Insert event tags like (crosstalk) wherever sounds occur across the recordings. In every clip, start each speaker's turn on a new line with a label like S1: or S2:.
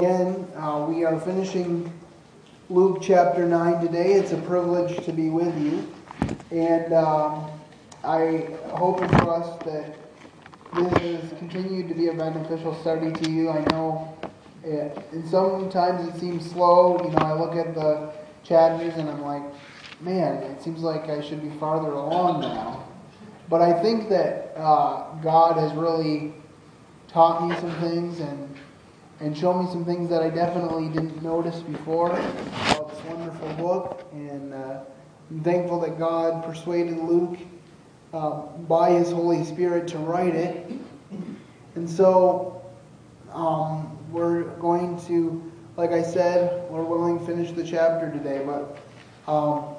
S1: Again, uh, we are finishing Luke chapter 9 today. It's a privilege to be with you. And um, I hope and trust that this has continued to be a beneficial study to you. I know it, and sometimes it seems slow. You know, I look at the chapters and I'm like, man, it seems like I should be farther along now. But I think that uh, God has really taught me some things and and show me some things that I definitely didn't notice before about this wonderful book. And uh, I'm thankful that God persuaded Luke uh, by his Holy Spirit to write it. And so um, we're going to, like I said, we're willing, to finish the chapter today. But um,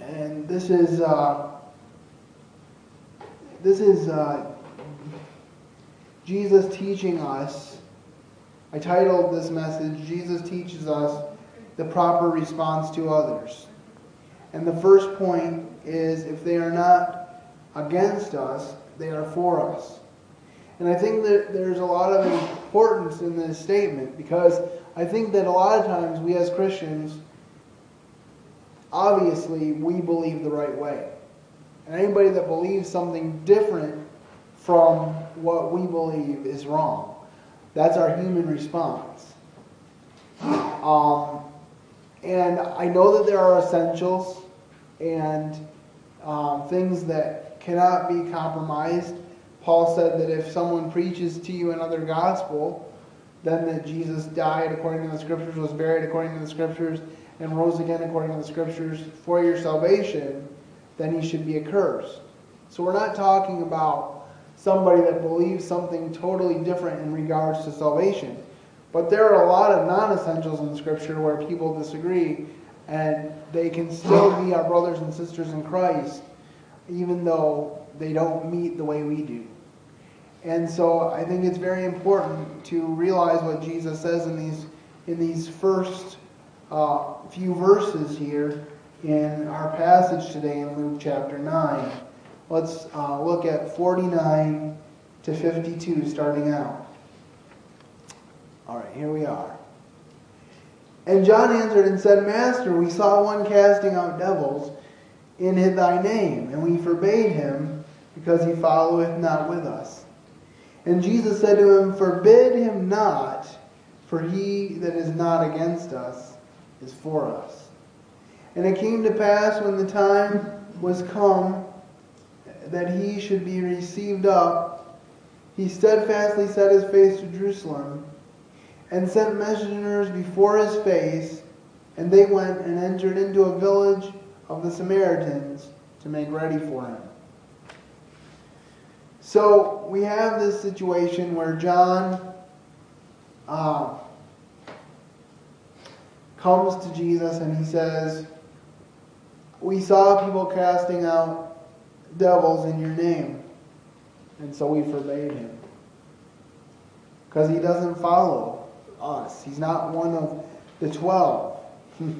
S1: and this is uh, this is uh, Jesus teaching us. I titled this message, Jesus teaches us the proper response to others. And the first point is if they are not against us, they are for us. And I think that there's a lot of importance in this statement because I think that a lot of times we as Christians, obviously, we believe the right way. And anybody that believes something different from what we believe is wrong. That's our human response. Um, and I know that there are essentials and um, things that cannot be compromised. Paul said that if someone preaches to you another gospel, then that Jesus died according to the scriptures, was buried according to the scriptures, and rose again according to the scriptures for your salvation, then he should be accursed. So we're not talking about somebody that believes something totally different in regards to salvation. But there are a lot of non essentials in Scripture where people disagree, and they can still be our brothers and sisters in Christ, even though they don't meet the way we do. And so I think it's very important to realize what Jesus says in these in these first uh, few verses here in our passage today in Luke chapter 9. Let's uh, look at 49 to 52 starting out. All right, here we are. And John answered and said, Master, we saw one casting out devils in thy name, and we forbade him because he followeth not with us. And Jesus said to him, Forbid him not, for he that is not against us is for us. And it came to pass when the time was come that he should be received up, he steadfastly set his face to Jerusalem and sent messengers before his face, and they went and entered into a village of the Samaritans to make ready for him. So we have this situation where John uh, comes to Jesus and he says, We saw people casting out devils in your name. And so we forbade him. Because he doesn't follow us. He's not one of the twelve.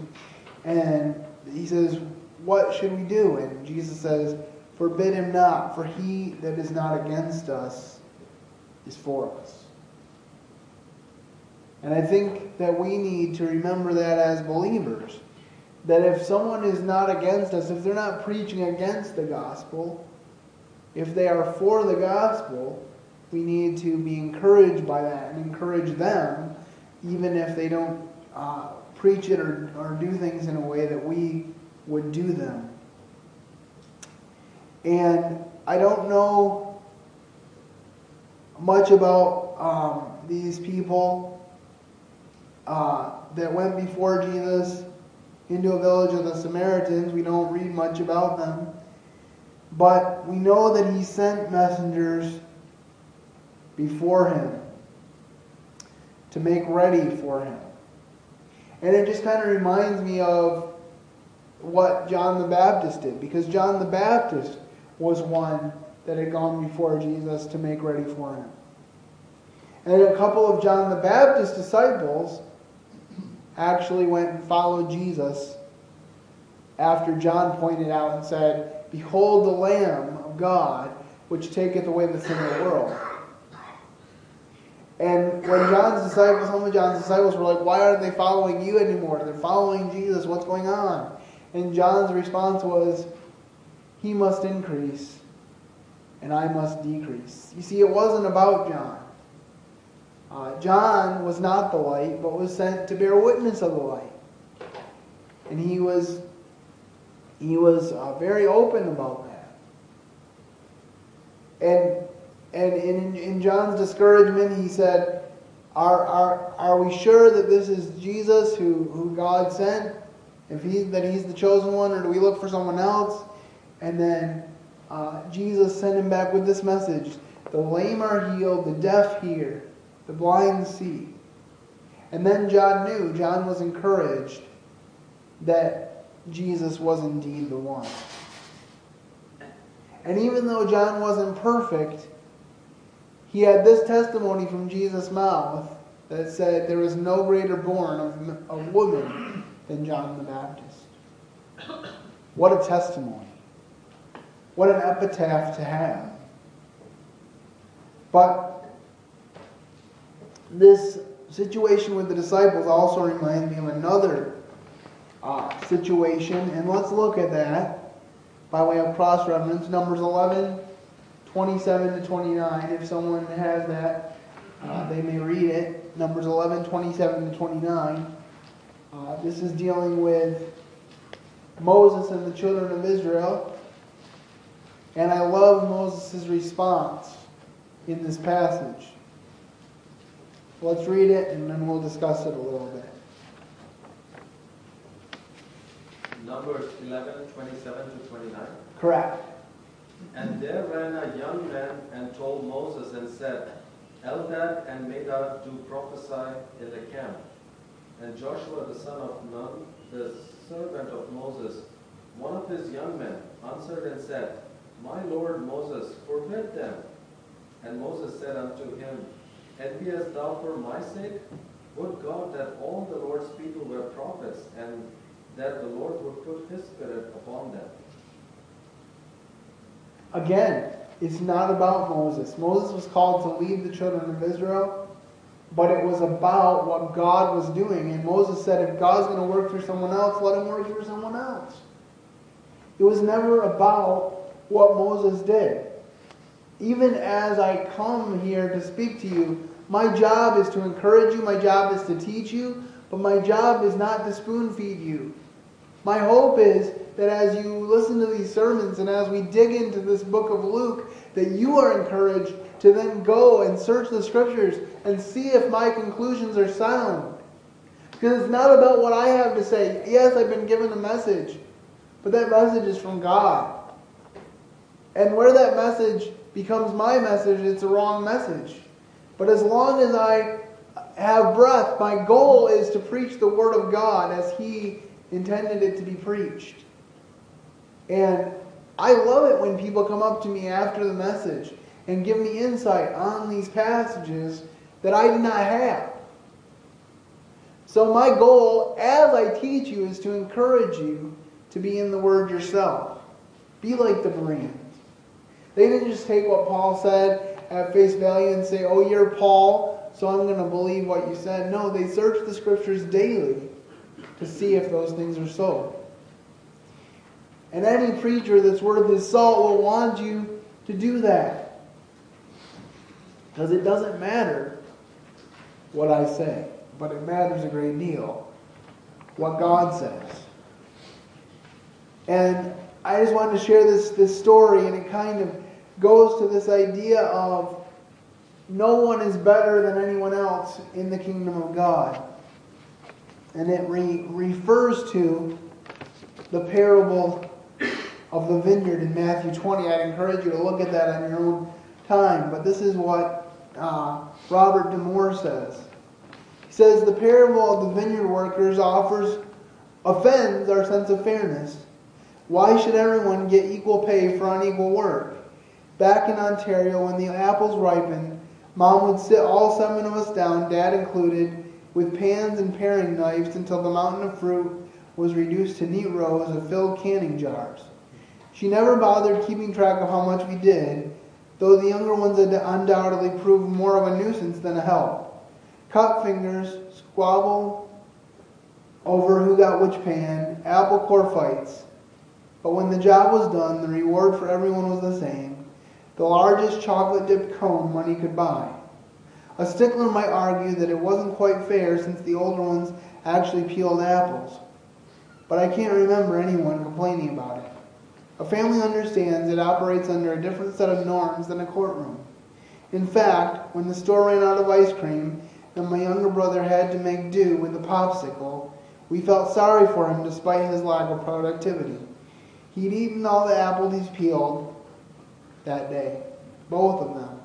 S1: (laughs) and he says, What should we do? And Jesus says, Forbid him not, for he that is not against us is for us. And I think that we need to remember that as believers. That if someone is not against us, if they're not preaching against the gospel, if they are for the gospel, we need to be encouraged by that and encourage them, even if they don't uh, preach it or, or do things in a way that we would do them. And I don't know much about um, these people uh, that went before Jesus into a village of the Samaritans. We don't read much about them. But we know that he sent messengers before him to make ready for him. And it just kind of reminds me of what John the Baptist did, because John the Baptist was one that had gone before Jesus to make ready for him. And a couple of John the Baptist's disciples actually went and followed Jesus after John pointed out and said, Behold the Lamb of God, which taketh away the sin of the world. And when John's disciples, some of John's disciples were like, Why aren't they following you anymore? They're following Jesus. What's going on? And John's response was, He must increase, and I must decrease. You see, it wasn't about John. Uh, John was not the light, but was sent to bear witness of the light. And he was, he was uh, very open about that. And, and in, in John's discouragement, he said, are, are, are we sure that this is Jesus who, who God sent? If he, that he's the chosen one, or do we look for someone else? And then uh, Jesus sent him back with this message The lame are healed, the deaf hear, the blind see. And then John knew, John was encouraged that Jesus was indeed the one. And even though John wasn't perfect, he had this testimony from Jesus' mouth that said there was no greater born of a woman than John the Baptist. What a testimony. What an epitaph to have. But this situation with the disciples also reminds me of another uh, situation, and let's look at that by way of cross reference. Numbers 11, 27 to 29. If someone has that, uh, they may read it. Numbers 11, 27 to 29. Uh, this is dealing with Moses and the children of Israel. And I love Moses' response in this passage. Let's read it and then we'll discuss it a little bit.
S2: Numbers 11, 27 to 29.
S1: Correct.
S2: And there ran a young man and told Moses and said, Eldad and Medad do prophesy in the camp. And Joshua the son of Nun, the servant of Moses, one of his young men, answered and said, My lord Moses, forbid them. And Moses said unto him, Enviest thou for my sake? Would God that all the Lord's people were prophets, and that the Lord would put his spirit upon them.
S1: Again, it's not about Moses. Moses was called to lead the children of Israel, but it was about what God was doing. And Moses said, if God's going to work through someone else, let him work through someone else. It was never about what Moses did. Even as I come here to speak to you, my job is to encourage you, my job is to teach you, but my job is not to spoon feed you. My hope is that as you listen to these sermons and as we dig into this book of Luke, that you are encouraged to then go and search the scriptures and see if my conclusions are sound. Because it's not about what I have to say. Yes, I've been given a message, but that message is from God. And where that message becomes my message, it's a wrong message. But as long as I have breath, my goal is to preach the Word of God as He intended it to be preached. And I love it when people come up to me after the message and give me insight on these passages that I did not have. So, my goal as I teach you is to encourage you to be in the Word yourself. Be like the Bereans. They didn't just take what Paul said at face value and say, Oh, you're Paul, so I'm going to believe what you said. No, they searched the Scriptures daily to see if those things are so. And any preacher that's worth his salt will want you to do that. Because it doesn't matter what I say, but it matters a great deal what God says. And I just wanted to share this, this story, and it kind of goes to this idea of no one is better than anyone else in the kingdom of God and it re- refers to the parable of the vineyard in Matthew 20. I'd encourage you to look at that on your own time. But this is what uh, Robert De Moor says. He says the parable of the vineyard workers offers offends our sense of fairness. Why should everyone get equal pay for unequal work? Back in Ontario, when the apples ripened, Mom would sit all seven of us down, Dad included, with pans and paring knives until the mountain of fruit was reduced to neat rows of filled canning jars. She never bothered keeping track of how much we did, though the younger ones had undoubtedly proved more of a nuisance than a help. cut fingers, squabble over who got which pan, apple core fights. But when the job was done, the reward for everyone was the same the largest chocolate dipped cone money could buy. A stickler might argue that it wasn't quite fair since the older ones actually peeled apples. But I can't remember anyone complaining about it. A family understands it operates under a different set of norms than a courtroom. In fact, when the store ran out of ice cream and my younger brother had to make do with a popsicle, we felt sorry for him despite his lack of productivity. He'd eaten all the apples he's peeled that day, both of them.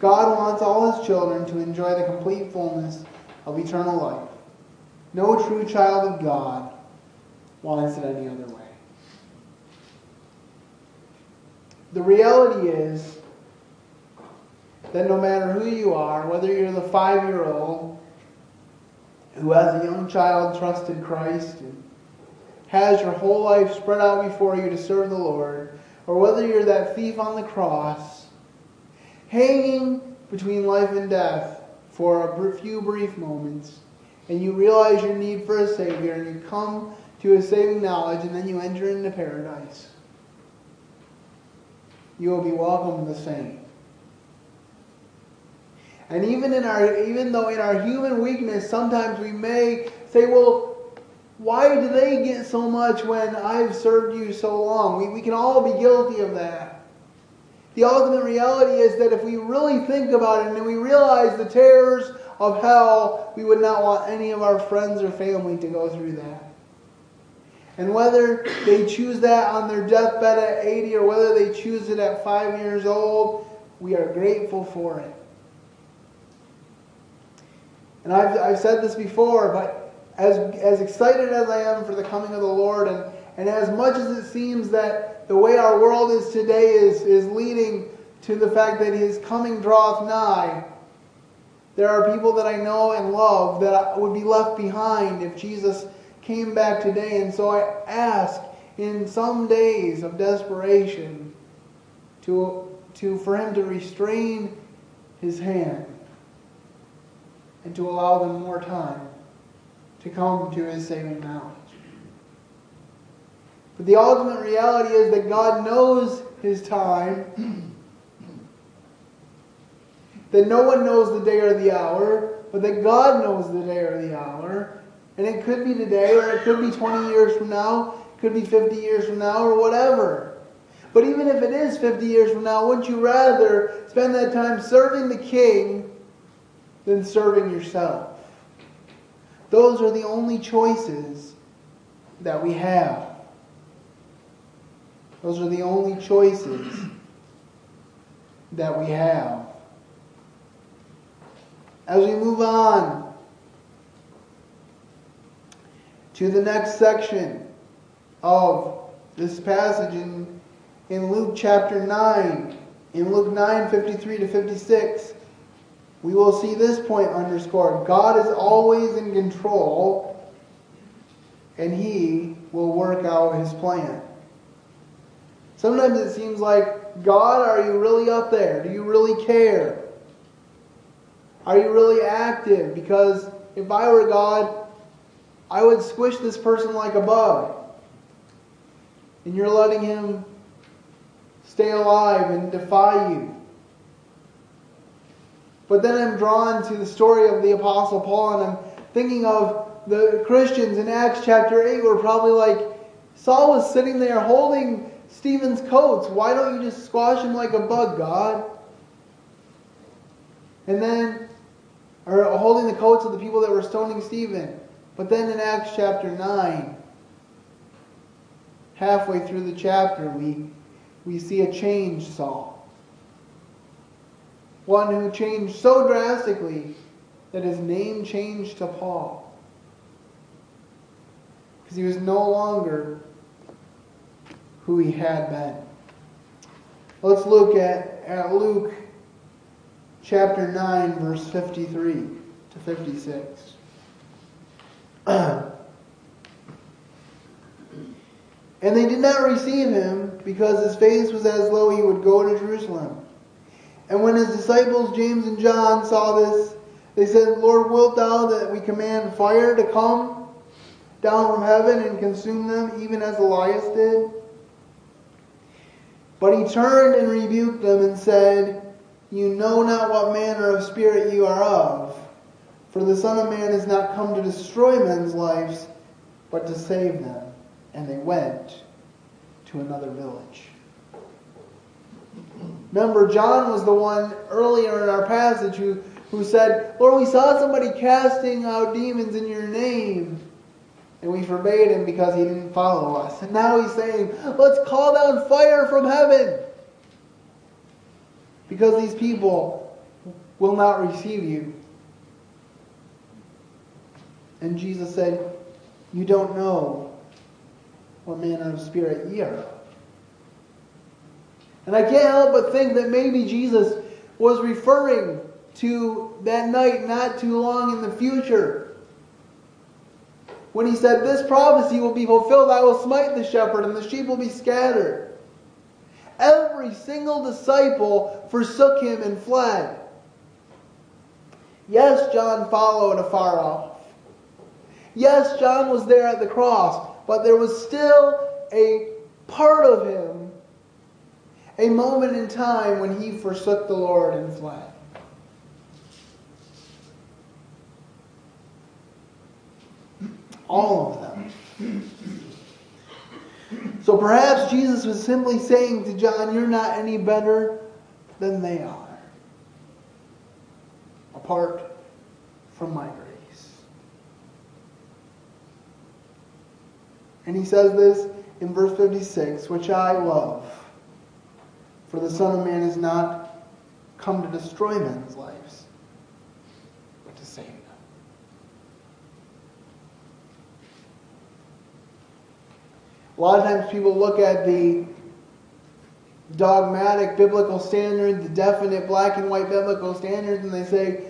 S1: God wants all his children to enjoy the complete fullness of eternal life. No true child of God wants it any other way. The reality is that no matter who you are, whether you're the five year old who as a young child trusted Christ and has your whole life spread out before you to serve the Lord, or whether you're that thief on the cross, hanging between life and death for a few brief moments, and you realize your need for a Savior, and you come to a saving knowledge, and then you enter into paradise, you will be welcomed the same. And even in our even though in our human weakness, sometimes we may say, well, why do they get so much when I've served you so long? We, we can all be guilty of that. The ultimate reality is that if we really think about it and we realize the terrors of hell, we would not want any of our friends or family to go through that. And whether they choose that on their deathbed at 80 or whether they choose it at five years old, we are grateful for it. And I've, I've said this before, but as, as excited as I am for the coming of the Lord, and, and as much as it seems that the way our world is today is, is leading to the fact that his coming draweth nigh, there are people that I know and love that would be left behind if Jesus came back today. And so I ask in some days of desperation to, to, for him to restrain his hand and to allow them more time to come to his saving knowledge. But the ultimate reality is that God knows his time, (clears throat) that no one knows the day or the hour, but that God knows the day or the hour. And it could be today, or it could be 20 years from now, it could be 50 years from now, or whatever. But even if it is 50 years from now, wouldn't you rather spend that time serving the king than serving yourself? Those are the only choices that we have. Those are the only choices that we have. As we move on to the next section of this passage in, in Luke chapter 9, in Luke 9 53 to 56, we will see this point underscored. God is always in control, and He will work out His plan. Sometimes it seems like, God, are you really up there? Do you really care? Are you really active? Because if I were God, I would squish this person like a bug. And you're letting him stay alive and defy you. But then I'm drawn to the story of the Apostle Paul, and I'm thinking of the Christians in Acts chapter 8 were probably like, Saul was sitting there holding Stephen's coats. Why don't you just squash him like a bug, God? And then, or holding the coats of the people that were stoning Stephen. But then in Acts chapter 9, halfway through the chapter, we, we see a change, Saul one who changed so drastically that his name changed to Paul. Because he was no longer who he had been. Let's look at, at Luke chapter 9, verse 53 to 56. (clears throat) and they did not receive him because his face was as though he would go to Jerusalem. And when his disciples James and John saw this, They said, Lord, wilt thou that we command fire to come down from heaven and consume them, even as Elias did? But he turned and rebuked them and said, You know not what manner of spirit you are of. For the Son of Man is not come to destroy men's lives, but to save them. And they went to another village. Remember, John was the one earlier in our passage who, who said, Lord, we saw somebody casting out demons in your name. And we forbade him because he didn't follow us. And now he's saying, let's call down fire from heaven. Because these people will not receive you. And Jesus said, You don't know what manner of spirit ye are. And I can't help but think that maybe Jesus was referring to that night not too long in the future. When he said, This prophecy will be fulfilled, I will smite the shepherd, and the sheep will be scattered. Every single disciple forsook him and fled. Yes, John followed afar off. Yes, John was there at the cross, but there was still a part of him, a moment in time when he forsook the Lord and fled. All of them. So perhaps Jesus was simply saying to John, You're not any better than they are, apart from my grace. And he says this in verse 56 which I love. For the Son of Man is not come to destroy men's lives, but to save them. A lot of times people look at the dogmatic biblical standard, the definite black and white biblical standards, and they say,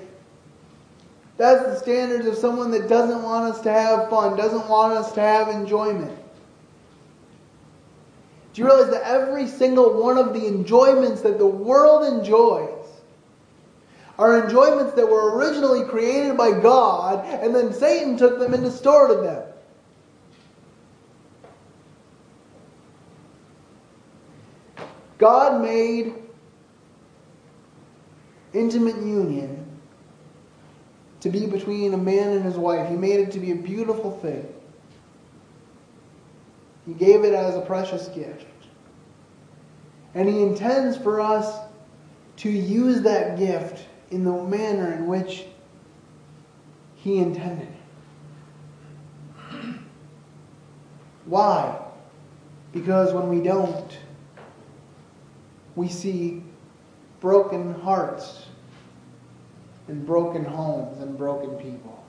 S1: that's the standards of someone that doesn't want us to have fun, doesn't want us to have enjoyment. Do you realize that every single one of the enjoyments that the world enjoys are enjoyments that were originally created by God, and then Satan took them and distorted them? God made intimate union to be between a man and his wife. He made it to be a beautiful thing. He gave it as a precious gift. And He intends for us to use that gift in the manner in which He intended it. Why? Because when we don't, we see broken hearts and broken homes and broken people.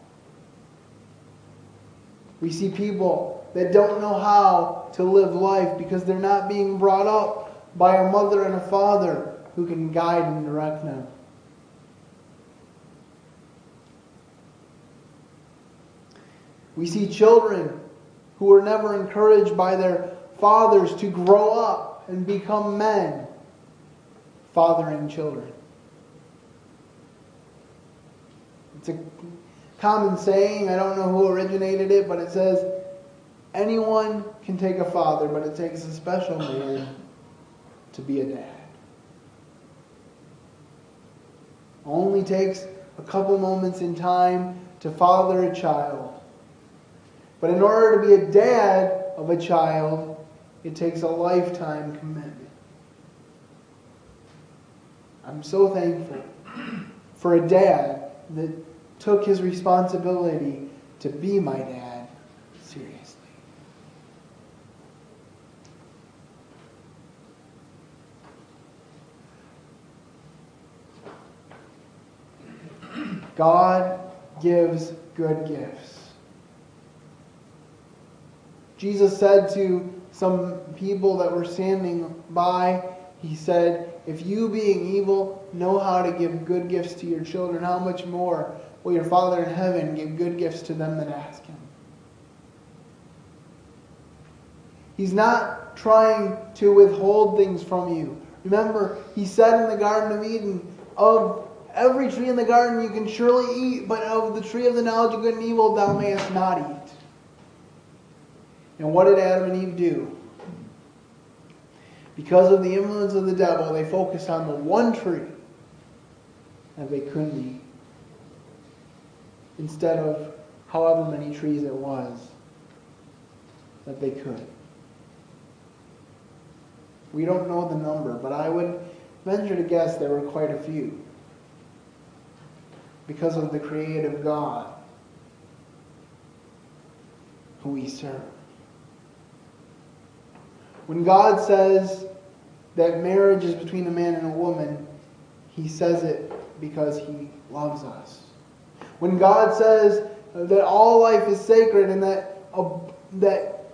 S1: We see people that don't know how to live life because they're not being brought up by a mother and a father who can guide and direct them. We see children who are never encouraged by their fathers to grow up and become men, fathering children. It's a common saying. I don't know who originated it, but it says anyone can take a father, but it takes a special man to be a dad. Only takes a couple moments in time to father a child. But in order to be a dad of a child, it takes a lifetime commitment. I'm so thankful for a dad that took his responsibility to be my dad God gives good gifts. Jesus said to some people that were standing by, He said, If you, being evil, know how to give good gifts to your children, how much more will your Father in heaven give good gifts to them that ask Him? He's not trying to withhold things from you. Remember, He said in the Garden of Eden, of Every tree in the garden you can surely eat, but of the tree of the knowledge of good and evil thou mayest not eat. And what did Adam and Eve do? Because of the influence of the devil, they focused on the one tree that they couldn't eat. Instead of however many trees it was that they could. We don't know the number, but I would venture to guess there were quite a few. Because of the creative God who we serve. When God says that marriage is between a man and a woman, he says it because he loves us. When God says that all life is sacred and that, uh, that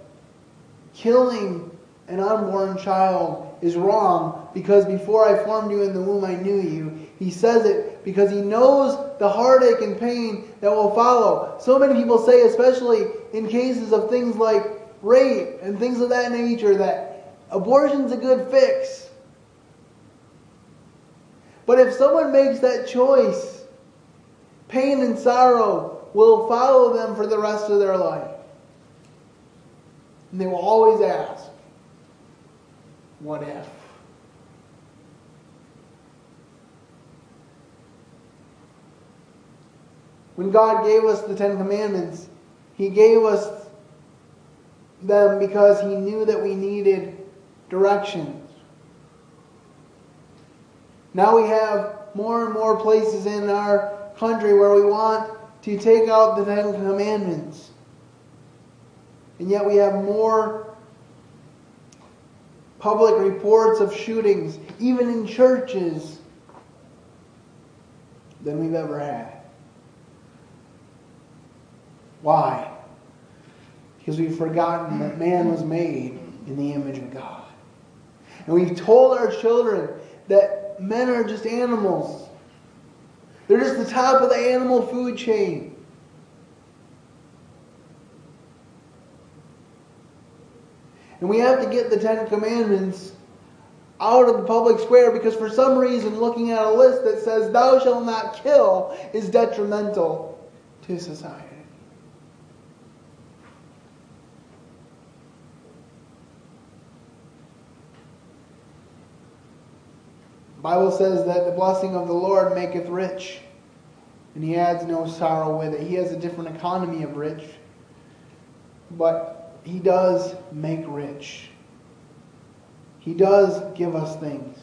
S1: killing an unborn child is wrong because before I formed you in the womb I knew you, he says it because he knows the heartache and pain that will follow. So many people say, especially in cases of things like rape and things of that nature, that abortion's a good fix. But if someone makes that choice, pain and sorrow will follow them for the rest of their life. And they will always ask, What if? When God gave us the Ten Commandments, He gave us them because He knew that we needed directions. Now we have more and more places in our country where we want to take out the Ten Commandments. And yet we have more public reports of shootings, even in churches, than we've ever had. Why? Because we've forgotten that man was made in the image of God. And we've told our children that men are just animals. They're just the top of the animal food chain. And we have to get the Ten Commandments out of the public square because for some reason looking at a list that says thou shalt not kill is detrimental to society. Bible says that the blessing of the Lord maketh rich, and he adds no sorrow with it. He has a different economy of rich, but he does make rich. He does give us things.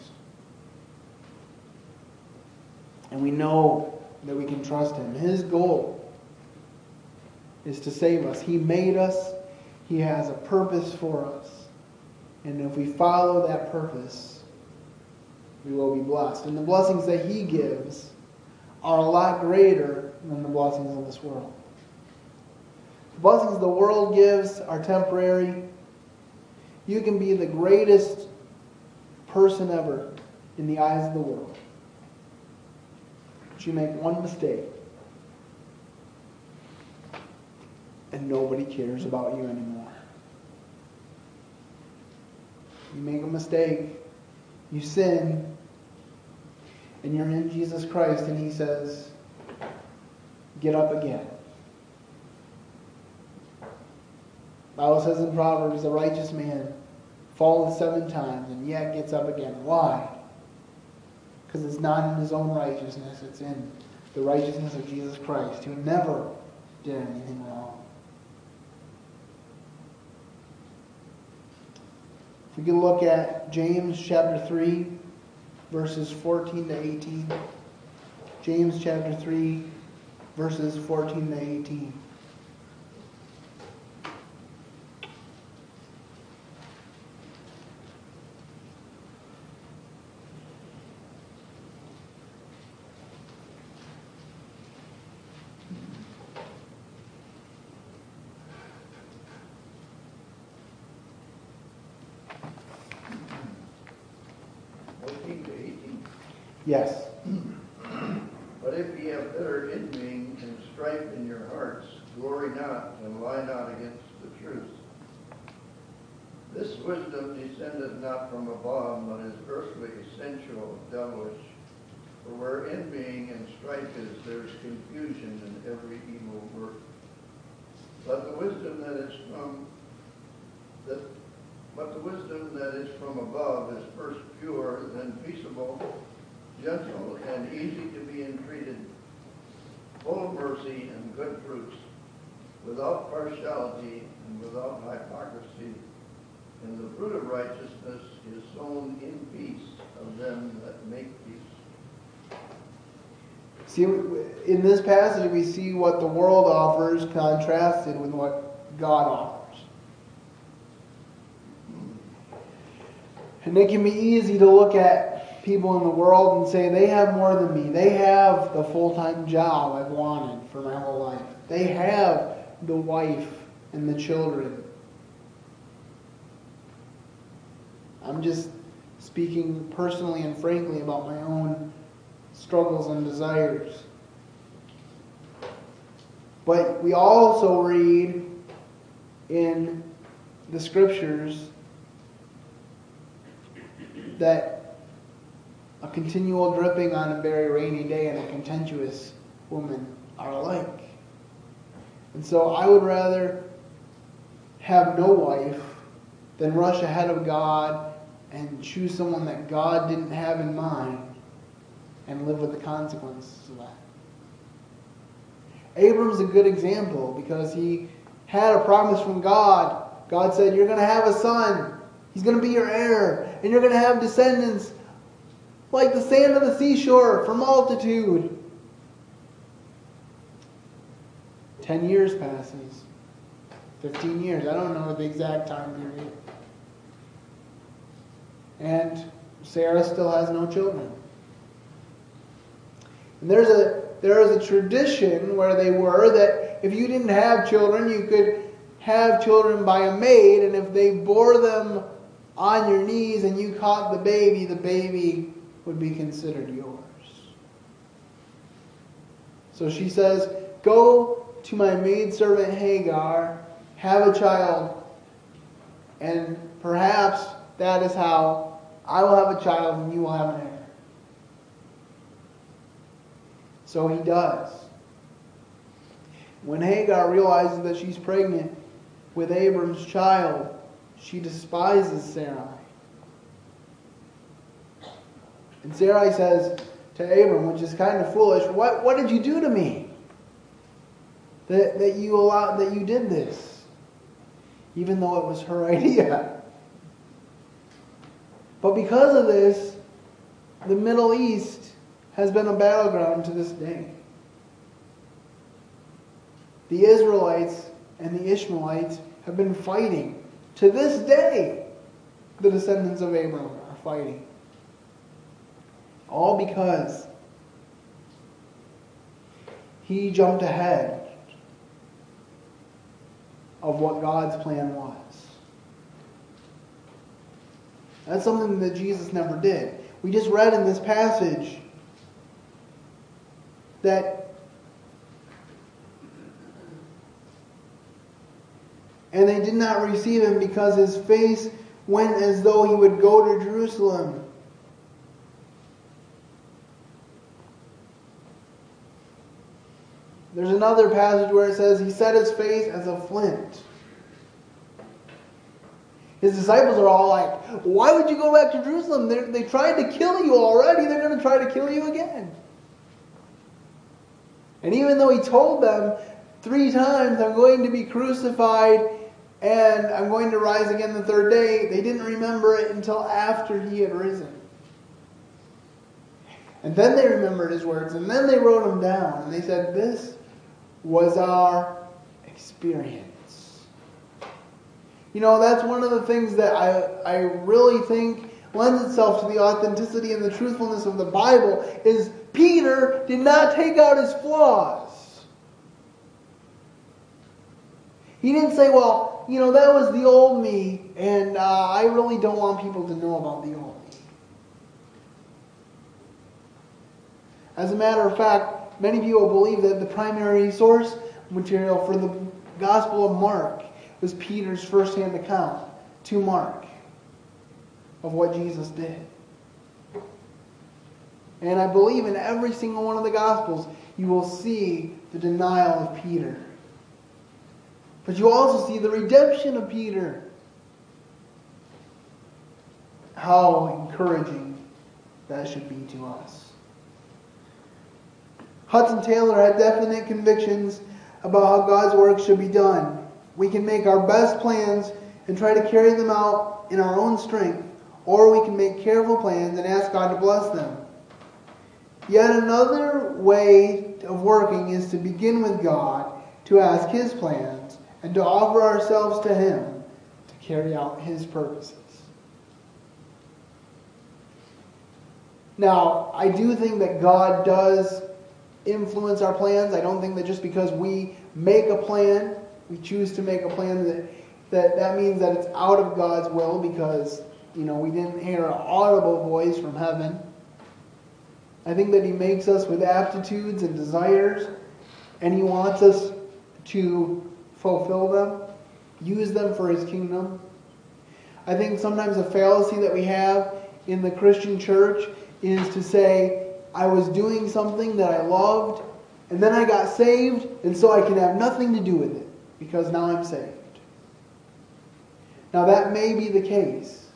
S1: And we know that we can trust him. His goal is to save us. He made us, he has a purpose for us. And if we follow that purpose, we will be blessed. And the blessings that He gives are a lot greater than the blessings of this world. The blessings the world gives are temporary. You can be the greatest person ever in the eyes of the world. But you make one mistake, and nobody cares about you anymore. You make a mistake, you sin, and you're in Jesus Christ, and He says, Get up again. Bible says in Proverbs, the righteous man falls seven times and yet gets up again. Why? Because it's not in his own righteousness, it's in the righteousness of Jesus Christ, who never did anything wrong. If we can look at James chapter 3, verses 14 to 18. James chapter 3, verses 14 to 18. Yes.
S3: But if ye have bitter envying and strife in your hearts, glory not and lie not against the truth. This wisdom descended not from above, but is earthly, sensual, devilish. For where envying and strife is, there's confusion in every evil work. But the wisdom that is from that but the wisdom that is from above is first pure, then peaceable, gentle, and easy to be entreated, full of mercy and good fruits, without partiality and without hypocrisy. And the fruit of righteousness is sown in peace of them that make peace.
S1: See, in this passage, we see what the world offers contrasted with what God offers. And it can be easy to look at people in the world and say, they have more than me. They have the full time job I've wanted for my whole life. They have the wife and the children. I'm just speaking personally and frankly about my own struggles and desires. But we also read in the scriptures that a continual dripping on a very rainy day and a contentious woman are alike. And so I would rather have no wife than rush ahead of God and choose someone that God didn't have in mind and live with the consequences of that. Abram's a good example because he had a promise from God. God said, You're going to have a son. He's going to be your heir. And you're going to have descendants like the sand of the seashore for multitude. Ten years passes. Fifteen years. I don't know the exact time period. And Sarah still has no children. And there's a there is a tradition where they were that if you didn't have children, you could have children by a maid, and if they bore them on your knees and you caught the baby, the baby would be considered yours. So she says, Go to my maidservant Hagar, have a child, and perhaps that is how I will have a child and you will have an heir. So he does. When Hagar realizes that she's pregnant with Abram's child, she despises Sarai. And Sarai says to Abram, which is kind of foolish, What, what did you do to me? That, that you allowed that you did this. Even though it was her (laughs) idea. But because of this, the Middle East has been a battleground to this day. The Israelites and the Ishmaelites have been fighting. To this day, the descendants of Abram are fighting. All because he jumped ahead of what God's plan was. That's something that Jesus never did. We just read in this passage that and they did not receive him because his face went as though he would go to Jerusalem. There's another passage where it says he set his face as a flint. His disciples are all like, Why would you go back to Jerusalem? They're, they tried to kill you already. They're going to try to kill you again. And even though he told them three times, I'm going to be crucified and I'm going to rise again the third day, they didn't remember it until after he had risen. And then they remembered his words, and then they wrote them down, and they said, This was our experience. You know, that's one of the things that I, I really think lends itself to the authenticity and the truthfulness of the Bible is Peter did not take out his flaws. He didn't say, well, you know, that was the old me, and uh, I really don't want people to know about the old me. As a matter of fact, many of you will believe that the primary source material for the Gospel of Mark was Peter's firsthand account to Mark of what Jesus did. And I believe in every single one of the Gospels, you will see the denial of Peter. But you also see the redemption of Peter. How encouraging that should be to us. Hudson Taylor had definite convictions about how God's work should be done. We can make our best plans and try to carry them out in our own strength, or we can make careful plans and ask God to bless them. Yet another way of working is to begin with God, to ask His plans, and to offer ourselves to Him to carry out His purposes. Now, I do think that God does influence our plans. I don't think that just because we make a plan, we choose to make a plan that that, that means that it's out of God's will because, you know, we didn't hear an audible voice from heaven. I think that He makes us with aptitudes and desires, and He wants us to fulfill them, use them for His kingdom. I think sometimes a fallacy that we have in the Christian church is to say, I was doing something that I loved, and then I got saved, and so I can have nothing to do with it because now I'm saved. Now, that may be the case.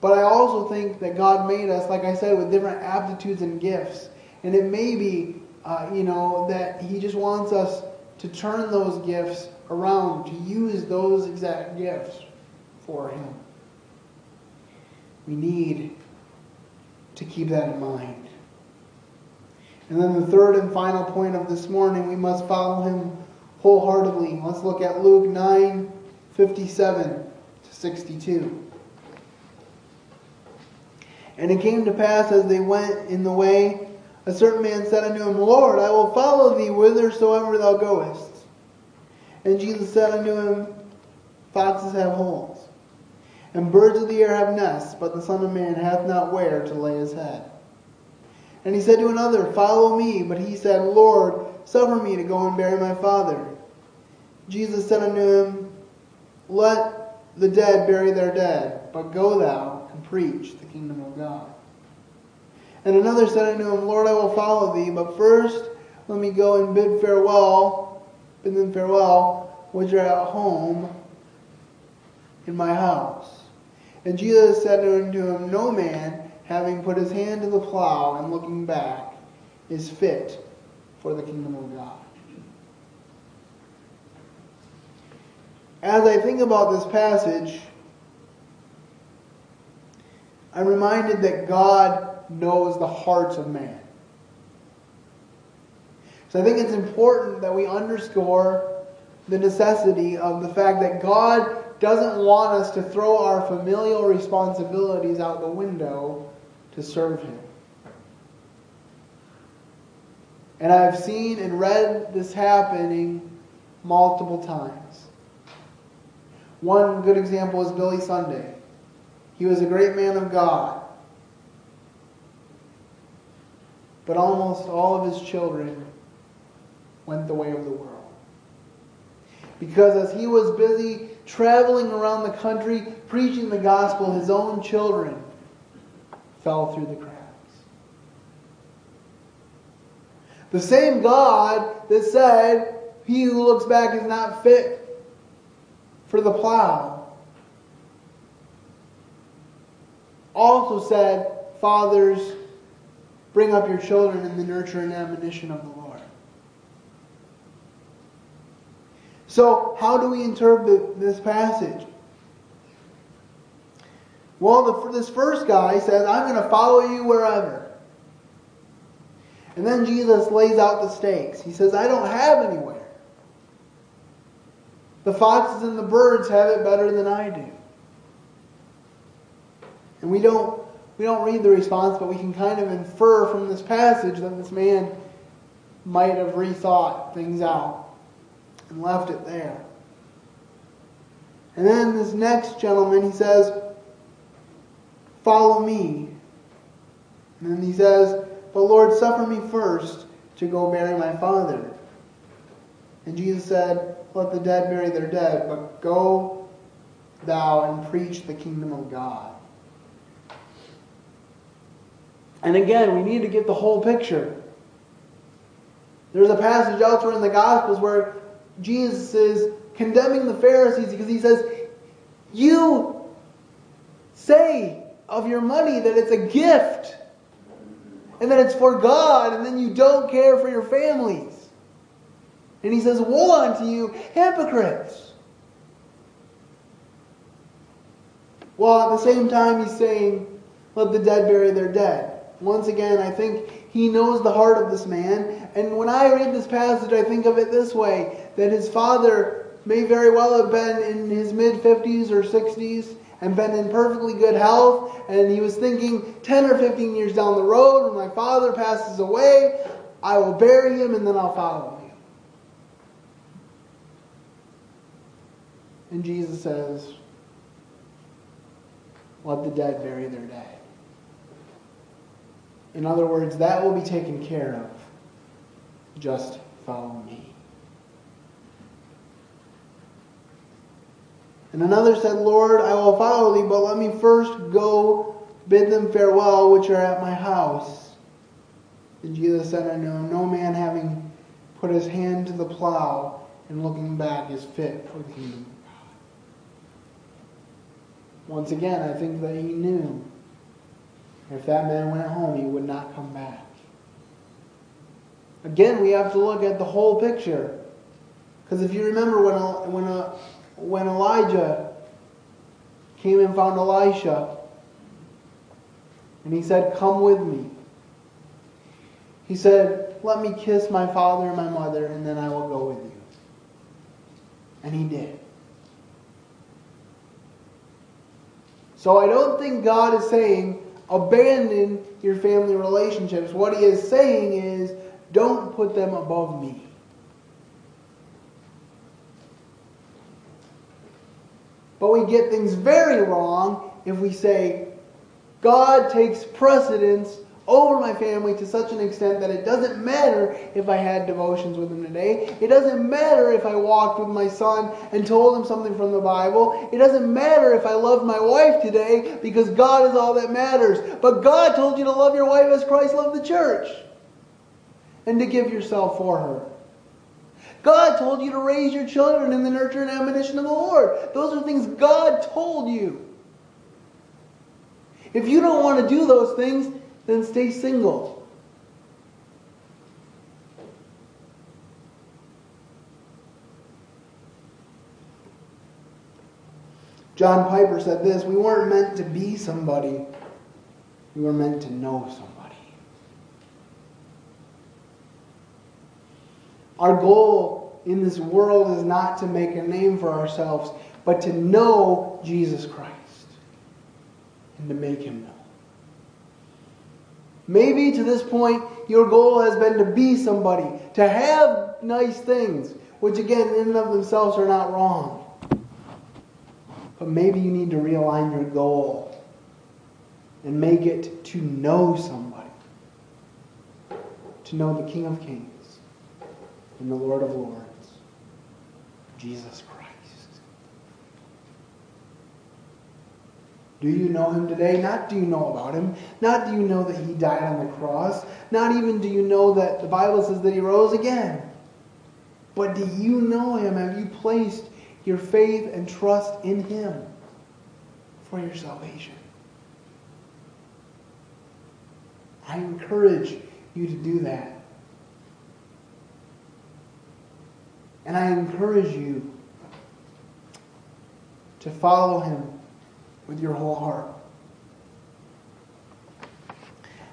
S1: But I also think that God made us, like I said, with different aptitudes and gifts. And it may be, uh, you know, that He just wants us to turn those gifts around, to use those exact gifts for Him. We need to keep that in mind. And then the third and final point of this morning, we must follow Him wholeheartedly. Let's look at Luke 9 57 to 62. And it came to pass as they went in the way, a certain man said unto him, Lord, I will follow thee whithersoever thou goest. And Jesus said unto him, Foxes have holes, and birds of the air have nests, but the Son of Man hath not where to lay his head. And he said to another, Follow me. But he said, Lord, suffer me to go and bury my father. Jesus said unto him, Let the dead bury their dead, but go thou and preach the kingdom of God. And another said unto him, Lord, I will follow thee, but first let me go and bid farewell, bid them farewell, which are at home in my house. And Jesus said unto him, No man, having put his hand to the plow and looking back, is fit for the kingdom of God. As I think about this passage, I'm reminded that God knows the hearts of man. So I think it's important that we underscore the necessity of the fact that God doesn't want us to throw our familial responsibilities out the window to serve Him. And I've seen and read this happening multiple times. One good example is Billy Sunday. He was a great man of God. But almost all of his children went the way of the world. Because as he was busy traveling around the country preaching the gospel, his own children fell through the cracks. The same God that said, He who looks back is not fit for the plow, also said, Fathers, bring up your children in the nurture and admonition of the Lord. So, how do we interpret this passage? Well, the, this first guy says, I'm going to follow you wherever. And then Jesus lays out the stakes. He says, I don't have anywhere. The foxes and the birds have it better than I do. And we don't we don't read the response, but we can kind of infer from this passage that this man might have rethought things out and left it there. And then this next gentleman, he says, Follow me. And then he says, But Lord, suffer me first to go bury my father. And Jesus said, Let the dead bury their dead, but go thou and preach the kingdom of God. And again, we need to get the whole picture. There's a passage elsewhere in the Gospels where Jesus is condemning the Pharisees because he says, You say of your money that it's a gift and that it's for God, and then you don't care for your families. And he says, Woe unto you, hypocrites! While at the same time he's saying, Let the dead bury their dead. Once again, I think he knows the heart of this man. And when I read this passage, I think of it this way that his father may very well have been in his mid 50s or 60s and been in perfectly good health. And he was thinking 10 or 15 years down the road, when my father passes away, I will bury him and then I'll follow him. And Jesus says, Let the dead bury their dead. In other words, that will be taken care of. Just follow me. And another said, Lord, I will follow thee, but let me first go bid them farewell which are at my house. And Jesus said unto him, No man having put his hand to the plow and looking back is fit for the kingdom of God. Once again, I think that he knew if that man went home, he would not come back. Again, we have to look at the whole picture. Because if you remember when, a, when, uh, when Elijah came and found Elisha, and he said, Come with me. He said, Let me kiss my father and my mother, and then I will go with you. And he did. So I don't think God is saying, abandon your family relationships. What he is saying is, don't put them above me. But we get things very wrong if we say, God takes precedence over my family to such an extent that it doesn't matter if I had devotions with him today. It doesn't matter if I walked with my son and told him something from the Bible. It doesn't matter if I loved my wife today because God is all that matters. But God told you to love your wife as Christ loved the church and to give yourself for her. God told you to raise your children in the nurture and admonition of the Lord. Those are things God told you. If you don't want to do those things, then stay single. John Piper said this We weren't meant to be somebody, we were meant to know somebody. Our goal in this world is not to make a name for ourselves, but to know Jesus Christ and to make him known. Maybe to this point, your goal has been to be somebody, to have nice things, which again, in and of themselves, are not wrong. But maybe you need to realign your goal and make it to know somebody, to know the King of Kings and the Lord of Lords, Jesus Christ. Do you know him today? Not do you know about him. Not do you know that he died on the cross. Not even do you know that the Bible says that he rose again. But do you know him? Have you placed your faith and trust in him for your salvation? I encourage you to do that. And I encourage you to follow him with your whole heart.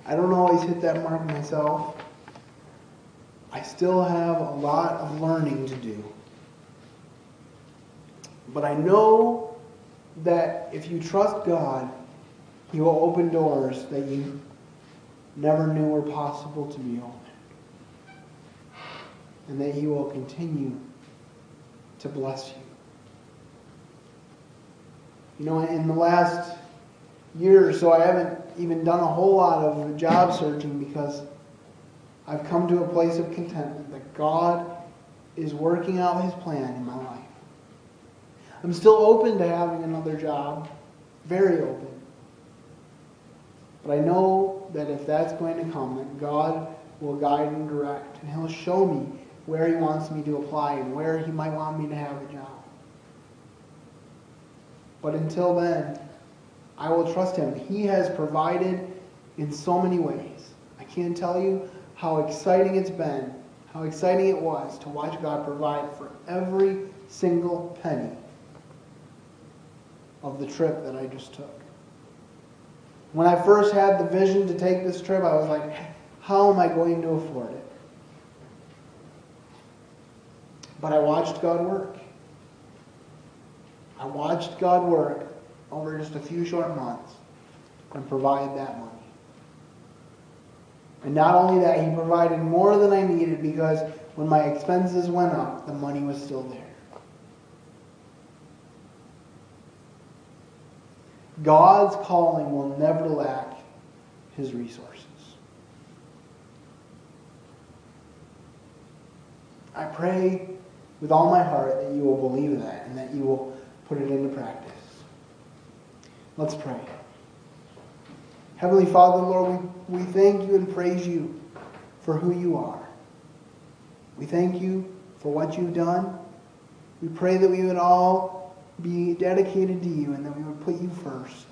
S1: I don't always hit that mark myself. I still have a lot of learning to do. But I know that if you trust God, He will open doors that you never knew were possible to opened. And that He will continue to bless you. You know, in the last year or so, I haven't even done a whole lot of job searching because I've come to a place of contentment that God is working out His plan in my life. I'm still open to having another job, very open. But I know that if that's going to come, that God will guide and direct, and He'll show me where He wants me to apply and where He might want me to have a job. But until then, I will trust Him. He has provided in so many ways. I can't tell you how exciting it's been, how exciting it was to watch God provide for every single penny of the trip that I just took. When I first had the vision to take this trip, I was like, how am I going to afford it? But I watched God work. I watched God work over just a few short months and provide that money. And not only that, He provided more than I needed because when my expenses went up, the money was still there. God's calling will never lack His resources. I pray with all my heart that you will believe that and that you will put it into practice. Let's pray. Heavenly Father, Lord, we, we thank you and praise you for who you are. We thank you for what you've done. We pray that we would all be dedicated to you and that we would put you first.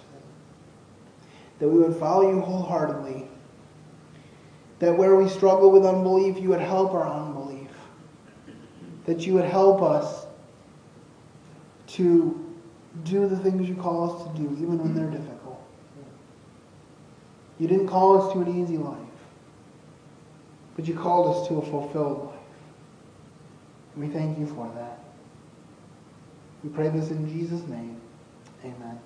S1: That we would follow you wholeheartedly. That where we struggle with unbelief, you would help our unbelief. That you would help us to do the things you call us to do, even when they're difficult. You didn't call us to an easy life, but you called us to a fulfilled life. We thank you for that. We pray this in Jesus' name. Amen.